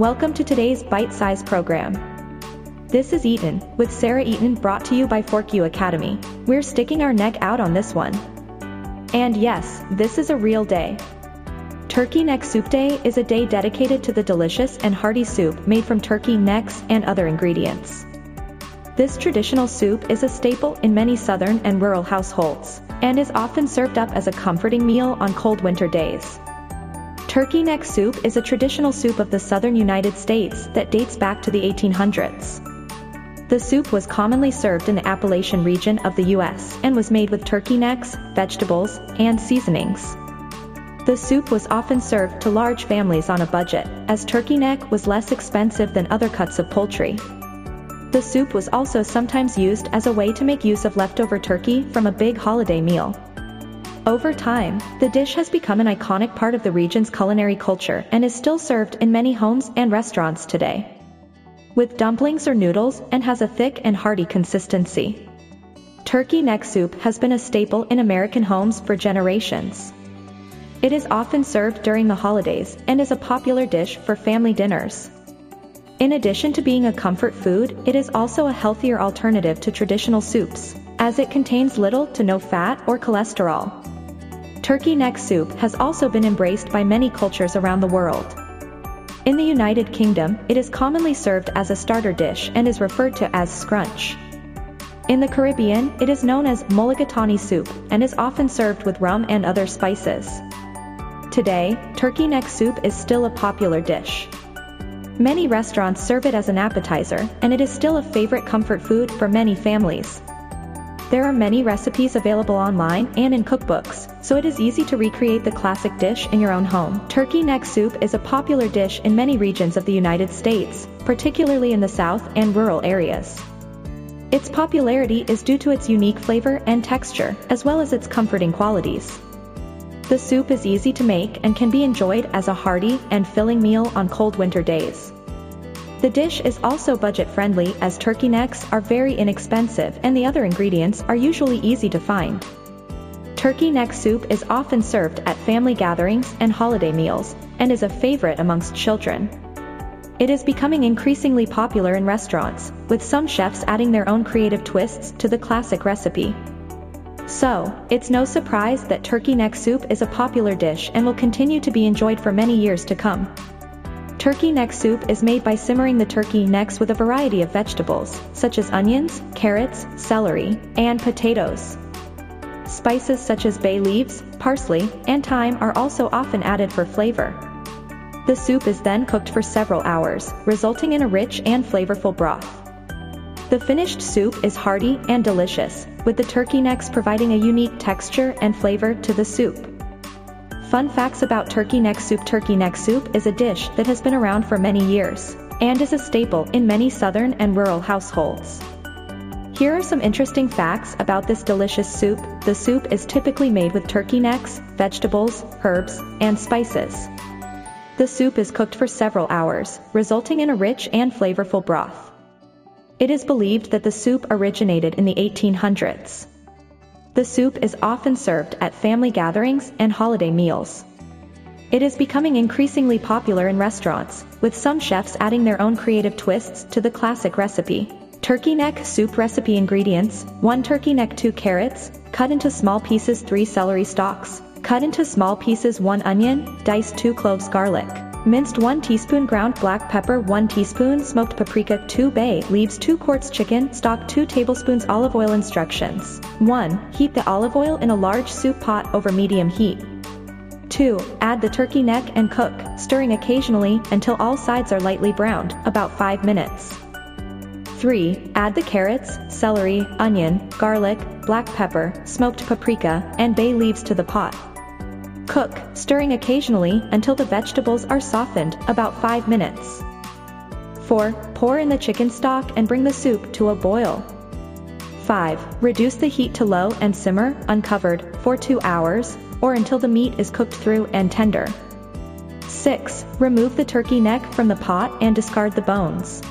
Welcome to today's bite size program. This is Eaton, with Sarah Eaton brought to you by Fork U Academy. We're sticking our neck out on this one. And yes, this is a real day. Turkey Neck Soup Day is a day dedicated to the delicious and hearty soup made from turkey necks and other ingredients. This traditional soup is a staple in many southern and rural households, and is often served up as a comforting meal on cold winter days. Turkey neck soup is a traditional soup of the southern United States that dates back to the 1800s. The soup was commonly served in the Appalachian region of the U.S. and was made with turkey necks, vegetables, and seasonings. The soup was often served to large families on a budget, as turkey neck was less expensive than other cuts of poultry. The soup was also sometimes used as a way to make use of leftover turkey from a big holiday meal. Over time, the dish has become an iconic part of the region's culinary culture and is still served in many homes and restaurants today. With dumplings or noodles and has a thick and hearty consistency. Turkey neck soup has been a staple in American homes for generations. It is often served during the holidays and is a popular dish for family dinners. In addition to being a comfort food, it is also a healthier alternative to traditional soups, as it contains little to no fat or cholesterol. Turkey neck soup has also been embraced by many cultures around the world. In the United Kingdom, it is commonly served as a starter dish and is referred to as scrunch. In the Caribbean, it is known as mulligatawny soup and is often served with rum and other spices. Today, turkey neck soup is still a popular dish. Many restaurants serve it as an appetizer, and it is still a favorite comfort food for many families. There are many recipes available online and in cookbooks, so it is easy to recreate the classic dish in your own home. Turkey neck soup is a popular dish in many regions of the United States, particularly in the South and rural areas. Its popularity is due to its unique flavor and texture, as well as its comforting qualities. The soup is easy to make and can be enjoyed as a hearty and filling meal on cold winter days. The dish is also budget-friendly as turkey necks are very inexpensive and the other ingredients are usually easy to find. Turkey neck soup is often served at family gatherings and holiday meals, and is a favorite amongst children. It is becoming increasingly popular in restaurants, with some chefs adding their own creative twists to the classic recipe. So, it's no surprise that turkey neck soup is a popular dish and will continue to be enjoyed for many years to come. Turkey neck soup is made by simmering the turkey necks with a variety of vegetables, such as onions, carrots, celery, and potatoes. Spices such as bay leaves, parsley, and thyme are also often added for flavor. The soup is then cooked for several hours, resulting in a rich and flavorful broth. The finished soup is hearty and delicious, with the turkey necks providing a unique texture and flavor to the soup. Fun facts about turkey neck soup Turkey neck soup is a dish that has been around for many years, and is a staple in many southern and rural households. Here are some interesting facts about this delicious soup. The soup is typically made with turkey necks, vegetables, herbs, and spices. The soup is cooked for several hours, resulting in a rich and flavorful broth. It is believed that the soup originated in the 1800s. The soup is often served at family gatherings and holiday meals. It is becoming increasingly popular in restaurants, with some chefs adding their own creative twists to the classic recipe. Turkey neck soup recipe ingredients 1 turkey neck 2 carrots, cut into small pieces 3 celery stalks, cut into small pieces 1 onion, diced 2 cloves garlic, Minced 1 teaspoon ground black pepper 1 teaspoon smoked paprika 2 bay leaves 2 quarts chicken stock 2 tablespoons olive oil instructions 1. Heat the olive oil in a large soup pot over medium heat. 2. Add the turkey neck and cook, stirring occasionally until all sides are lightly browned, about 5 minutes. 3. Add the carrots, celery, onion, garlic, black pepper, smoked paprika, and bay leaves to the pot. Cook, stirring occasionally until the vegetables are softened, about 5 minutes. 4. Pour in the chicken stock and bring the soup to a boil. 5. Reduce the heat to low and simmer, uncovered, for 2 hours, or until the meat is cooked through and tender. 6. Remove the turkey neck from the pot and discard the bones.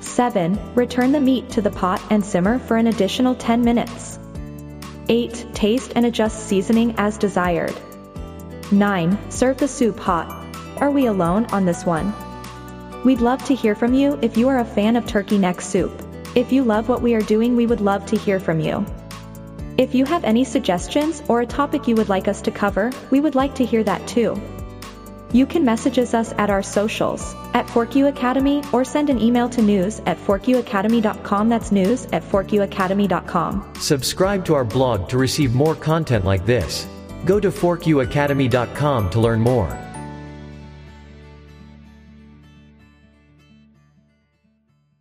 7. Return the meat to the pot and simmer for an additional 10 minutes. 8. Taste and adjust seasoning as desired. 9. Serve the soup hot. Are we alone on this one? We'd love to hear from you if you are a fan of turkey neck soup. If you love what we are doing, we would love to hear from you. If you have any suggestions or a topic you would like us to cover, we would like to hear that too. You can message us at our socials, at ForkU Academy, or send an email to news at forkuacademy.com. That's news at forkuacademy.com. Subscribe to our blog to receive more content like this. Go to forkuacademy.com to learn more.